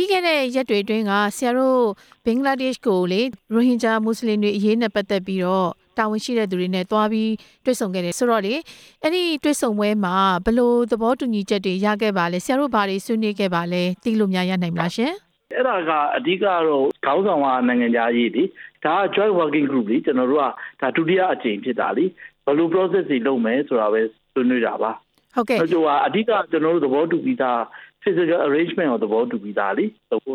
ပြီးခဲ့တဲ့ရက်တွေအတွင်းကဆရာတို့ဘင်္ဂလားဒေ့ရှ်ကိုလေရိုဟင်ဂျာမွတ်စလင်တွေအရေးနဲ့ပတ်သက်ပြီးတော့တာဝန်ရှိတဲ့သူတွေနဲ့တွားပြီးတွေ့ဆုံခဲ့တယ်ဆိုတော့လေအဲ့ဒီတွေ့ဆုံပွဲမှာဘယ်လိုသဘောတူညီချက်တွေရခဲ့ပါလဲဆရာတို့ဘာတွေဆွေးနွေးခဲ့ပါလဲသိလို့များရနိုင်မလားရှင်အဲ့ဒါကအဓိကတော့ခေါင်းဆောင်ကနိုင်ငံသားကြီးဒီဒါက joint working group လीကျွန်တော်တို့ကဒါဒုတိယအကြိမ်ဖြစ်တာလीဘယ်လို process တွေလုပ်မယ်ဆိုတာပဲဆွေးနွေးတာပါဟုတ်ကဲ့ဟိုကအဓိကကျွန်တော်တို့သဘောတူပြီးသား physical arrangement ကိုသဘောတူပြီးသားလी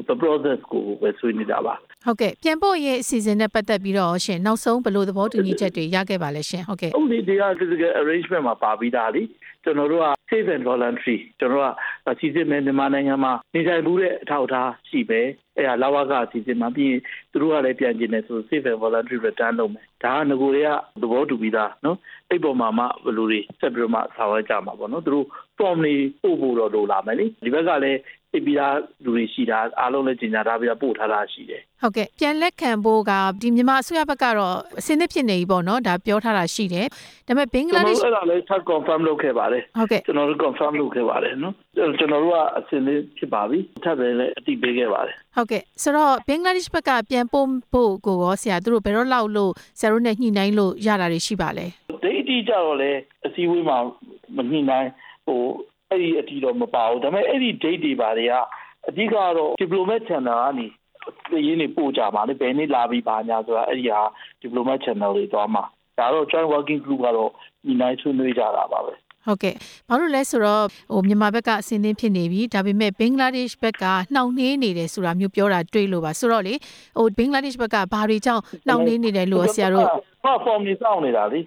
the process ကိုပဲဆွေးနွေးတာပါဟုတ်ကဲ့ပြန်ဖို့ရဲ့အစီအစဉ်နဲ့ပတ်သက်ပြီးတော့ရှင်နောက်ဆုံးဘယ်လိုသဘောတူညီချက်တွေရခဲ့ပါလဲရှင်ဟုတ်ကဲ့ဟုတ်ဒီဒီက physical arrangement မှာပါပြီးသားလीကျွန်တော်တို့က safe and voluntary ကျွန်တော်တို့က စီစစ်မယ်မြန်မာနိုင်ငံမှာနေထိုင်မှုတဲ့အထောက်အထားရှိပဲအဲ့ဒါလာဝကအစီအစဉ်မှာပြီးရင်သူတို့ကလည်းပြန်ကျင်တယ်ဆို safe and voluntary return လုပ်မယ်ဒါကငကိုတွေကသဘောတူပြီးသားနော်အဲ့ပေါ်မှာမှဘယ်လိုတွေဆက်ပြီးတော့မှဆောင်ရွက်ကြမှာပေါ့နော်သူတို့ form တွေပို့ဖို့တော့လိုလာမယ်လေဒီဘက်ကလည်း သိပြီးသားလူတွေရှိတာအားလုံးလည်းကြီးညာထားပြီးတော့ပို့ထားတာရှိတယ်ဟုတ်ကဲ့ပြန်လက်ခံဖို့ကဒီမြန်မာအစိုးရဘက်ကတော့အစင်းသစ်ဖြစ်နေပြီပေါ့နော်ဒါပြောထားတာရှိတယ်ဒါပေမဲ့ဘင်္ဂလားဒေ့ရှ်အဲ့ဒါလည်းထပ် confirm လုပ်ခဲ့ပါတယ်ဟုတ်ကဲ့ကျွန်တော်တို့ confirm လုပ်ခဲ့ပါတယ်နော်ကျွန်တော်တို့ကအစင်းသစ်ဖြစ်ပါပြီထပ်လည်းအတိပေးခဲ့ပါတယ်ဟုတ်ကဲ့ဆိုတော့ဘင်္ဂလားဒေ့ရှ်ဘက်ကပြန်ပို့ဖို့ကိုရောဆရာတို့ဘယ်တော့လောက်လို့ဆရာတို့နဲ့ညှိနှိုင်းလို့ရတာတွေရှိပါလဲဒိတ်အတိကြတော့လေအစည်းအဝေးမှာမညှိနှိုင်းဟို အဲ့ဒီအတီတော့မပါဘူးဒါပေမဲ့အဲ့ဒီ date တွေပါတွေကအဓိကတော့ diplomat channel ကနေရင်းနေပို့ကြပါလေဘယ်နေ့လာပြီးပါညာဆိုတာအဲ့ဒီဟာ diplomat channel တွေသွားမှာဒါတော့ joint working group ကတော့ညီနိုင်ဆွေးနွေးကြတာပါပဲဟုတ်ကဲ့ဘာလို့လဲဆိုတော့ဟိုမြန်မာဘက်ကအစင်းသင်းဖြစ်နေပြီဒါပေမဲ့ဘင်္ဂလားဒေ့ရှ်ဘက်ကနှောင့်နှေးနေတယ်ဆိုတာမျိုးပြောတာတွေ့လို့ပါဆိုတော့လေဟိုဘင်္ဂလားဒေ့ရှ်ဘက်ကဘာတွေကြောင့်နှောင့်နှေးနေတယ်လို့ဆရာတို့ form တွေစောင့်နေတာလေ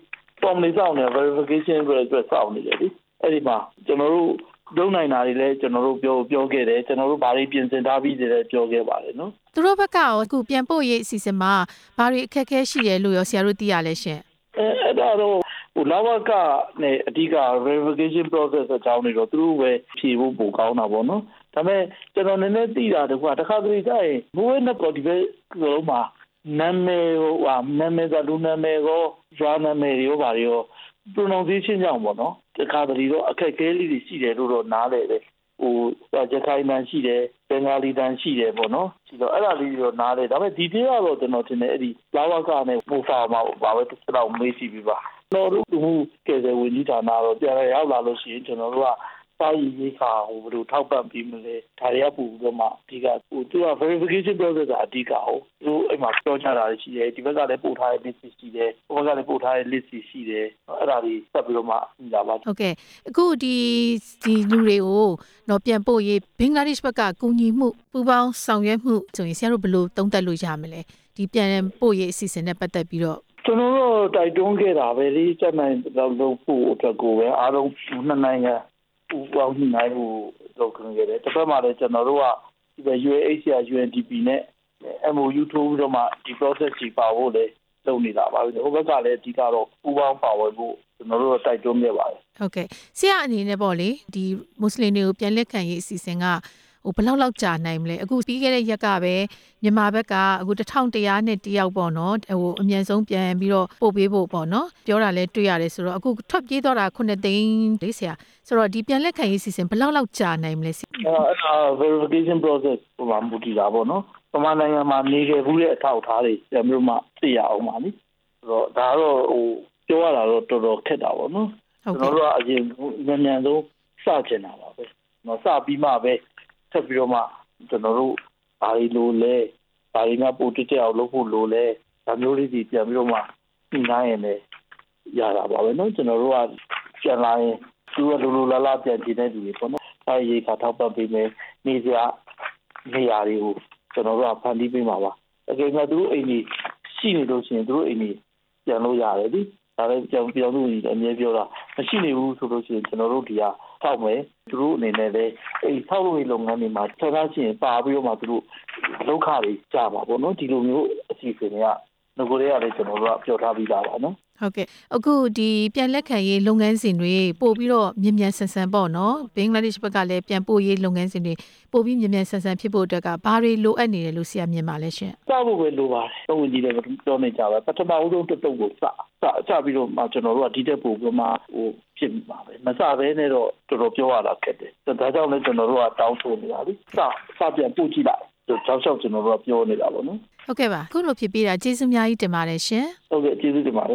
form တွေစောင့်နေ verification အတွက်စောင့်နေတယ်လေ အဲ့ဒီမှာကျွန်တော်တို့လုပ်နိုင်တာတွေလည်းကျွန်တော်တို့ပြောပြောခဲ့တယ်ကျွန်တော်တို့ဘာတွေပြင်ဆင်ထားပြီးတယ်ပြောခဲ့ပါတယ်နော်သူတို့ဘက်ကရောအခုပြန်ပို့ရေးအစီအစဉ်မှာဘာတွေအခက်အခဲရှိတယ်လို့ရောဆရာတို့သိရလဲရှင်အဲအဲ့ဒါတော့ဟိုလာဝကနဲ့အဓိက verification process အကြောင်းတွေတော့သူတို့ပဲဖြေဖို့ပိုကောင်းတာပေါ့နော်ဒါပေမဲ့ကျွန်တော်နည်းနည်းသိတာတကွာတခါတလေကျရင်ဘိုးနဲ့ပေါ်ဒီပဲလုံးမှာနာမည်ဟိုဟာနာမည်ကလူနာမည်ကိုရွာနာမည်ရောဘာတွေရော pronunciation ကြောင့်ပေါ့နော်တခါတလေတော့အခက်အခဲလေးတွေရှိတယ်လို့တော့နားလည်တယ်ဟိုရခိုင်တန်ရှိတယ်ဘင်္ဂါလီတန်ရှိတယ်ပေါ့နော်ရှိတော့အဲ့ဒါလေးတွေတော့နားတယ်ဒါပေမဲ့ဒီတေးကတော့ကျွန်တော်ထင်တယ်အဲ့ဒီလာဝကနဲ့မိုဖာမှာဘာပဲတစ်တော့မေးကြည့်ပြီးပါကျွန်တော်တို့ဒီကဲတဲ့ဝင်ကြီးဌာနတော့ပြန်ရောက်လာလို့ရှိရင်ကျွန်တော်တို့က စာရည်ရေးခါဟိုဘယ်လိုထောက်ပံ့ပြီးမလဲဒါတွေကပို့ပြီးတော့မှအဓိကဟိုသူက verification process ကအဓိကဟိုသူအဲ့မှာပြောချတာရှိတယ်ဒီဘက်ကလည်းပို့ထားတဲ့ list ရှိတယ်ဟိုဘက်ကလည်းပို့ထားတဲ့ list ရှိတယ်အဲ့ဒါတွေဆက်ပြီးတော့မှညာပါဟုတ်ကဲ့အခုဒီဒီလူတွေကိုတော့ပြန်ပို့ရေးဘင်္ဂလားဒေ့ရှ်ဘက်ကကူညီမှုပူးပေါင်းဆောင်ရွက်မှုဆိုရင်ဆရာတို့ဘယ်လိုသုံးသပ်လို့ရမလဲဒီပြန်ပို့ရေးအစီအစဉ်နဲ့ပတ်သက်ပြီးတော့ကျွန်တော်တို့တိုက်တွန်းခဲ့တာပဲလေစက်နိုင်တော့လုပ်ဖို့အတွက်ကိုပဲအားလုံးနှစ်နိုင်ငံ ပူပေါင်းညှိနှိုင်းမှုလုပ်ခွင့်ခဲ့တယ်တစ်ဖက်မှာလည်းကျွန်တော်တို့ကဒီ UNHCR UNDP နဲ့ MOU ထိုးပြီးတော့မှဒီ process ကြီးပါဖို့လေလုပ်နေတာပါပဲဟိုဘက်ကလည်းအဓိကတော့ပူပေါင်းပါဝင်ဖို့ကျွန်တော်တို့တိုက်တွန်းခဲ့ပါတယ်ဟုတ်ကဲ့ဆရာအနေနဲ့ပေါ့လေဒီမွတ်စလင်တွေကိုပြန်လက်ခံရေးအစီအစဉ်က ဟိုဘယ်လောက်လောက်ကြာနိုင်မလဲအခုပြီးခဲ့တဲ့ရက်ကပဲမြန်မာဘက်ကအခု1100နဲ့တယောက်ပေါ့နော်ဟိုအမြန်ဆုံးပြန်ပြီးတော့ပို့ပေးဖို့ပေါ့နော်ပြောတာလဲတွေ့ရတယ်ဆိုတော့အခုထွက်ပြေးတော့တာ9သိန်းလေးဆရာဆိုတော့ဒီပြန်လက်ခံရေးစီစဉ်ဘယ်လောက်လောက်ကြာနိုင်မလဲအဲ့ဒါ verification process ဟိုမှာမူတည်တာပေါ့နော်ပမာနိုင်ငံမှာနေခဲ့ဘူးတဲ့အထောက်အထားတွေပြန်ပြီးမှသိရအောင်ပါနိဆိုတော့ဒါကတော့ဟိုပြောရတာတော့တော်တော်ခက်တာပေါ့နော်ကျွန်တော်တို့ကအရင်မြန်မြန်ဆုံးစချင်တာပါပဲနော်စပြီးမှပဲ ဆက်ပြီးတော့မှကျွန်တော်တို့ဘာတွေလိုလဲဘာတွေကပိုတက်တက်အောင်လုပ်ဖို့လိုလဲဒါမျိုးလေးတွေပြန်ပြီးတော့မှညှိနှိုင်းရင်လည်းရတာပါပဲနော်ကျွန်တော်တို့ကပြန်လာရင်သူကလိုလိုလားလားပြန်ကြည့်တဲ့လူတွေပေါ့နော်အဲဒီရေခါထောက်ပံ့ပေးမယ်နေစရာနေရာတွေကိုကျွန်တော်တို့ကဖန်တီးပေးမှာပါအကယ်၍သူတို့အိမ်ကြီးရှိနေလို့ရှိရင်သူတို့အိမ်ကြီးပြန်လို့ရတယ်ဒီဒါလည်းကြောင်ပြောင်းလို့အမြဲပြောတာမရှိနေဘူးဆိုလို့ရှိရင်ကျွန်တော်တို့ဒီဟာထောက်မယ်သူတို့အနေနဲ့လည်းအဲဆောက်လုပ်ရေးလုပ်ငန်းတွေမှာဆက်သားရှိရင်ပါပြီးတော့မှသူတို့လောက်ခတွေကြပါပေါ့နော်ဒီလိုမျိုးအစီအစဉ်တွေကငကိုတွေကလည်းကျွန်တော်တို့ကပြောထားပြီးသားပါနော်ဟုတ်ကဲ့အခုဒီပြန်လက်ခံရေးလုပ်ငန်းစဉ်တွေပို့ပြီးတော့မြန်မြန်ဆန်ဆန်ပေါ့နော်ဘင်္ဂလားဒေ့ရှ်ဘက်ကလည်းပြန်ပို့ရေးလုပ်ငန်းစဉ်တွေပို့ပြီးမြန်မြန်ဆန်ဆန်ဖြစ်ဖို့အတွက်ကဘာတွေလိုအပ်နေတယ်လို့ဆရာမြင်ပါလဲရှင်စဖို့ပဲလိုပါတယ်တော့ဝင်ကြည့်တယ်ပြောနေကြပါပထမဦးဆုံးတက်တုပ်ကိုစစစပြီးတော့မှကျွန်တော်တို့ကဒီတက်ပို့ပြီးမှဟို ဖြစ်မှာပဲမစဘဲနဲ့တော့တော်တော်ပြောရတာခက်တယ်ဒါကြောင့်လည်းကျွန်တော်တို့ကတောင်းဆိုနေတာလေစစပြန်ပို့ကြည့်လိုက်ကြောက်ကြောက်ကျွန်တော်တို့ကပြောနေတာပေါ့နော်ဟုတ်ကဲ့ပါအခုလိုဖြစ်ပြီးတာကျေးဇူးအများကြီးတင်ပါတယ်ရှင်ဟုတ်ကဲ့ကျေးဇူးတင်ပါတယ်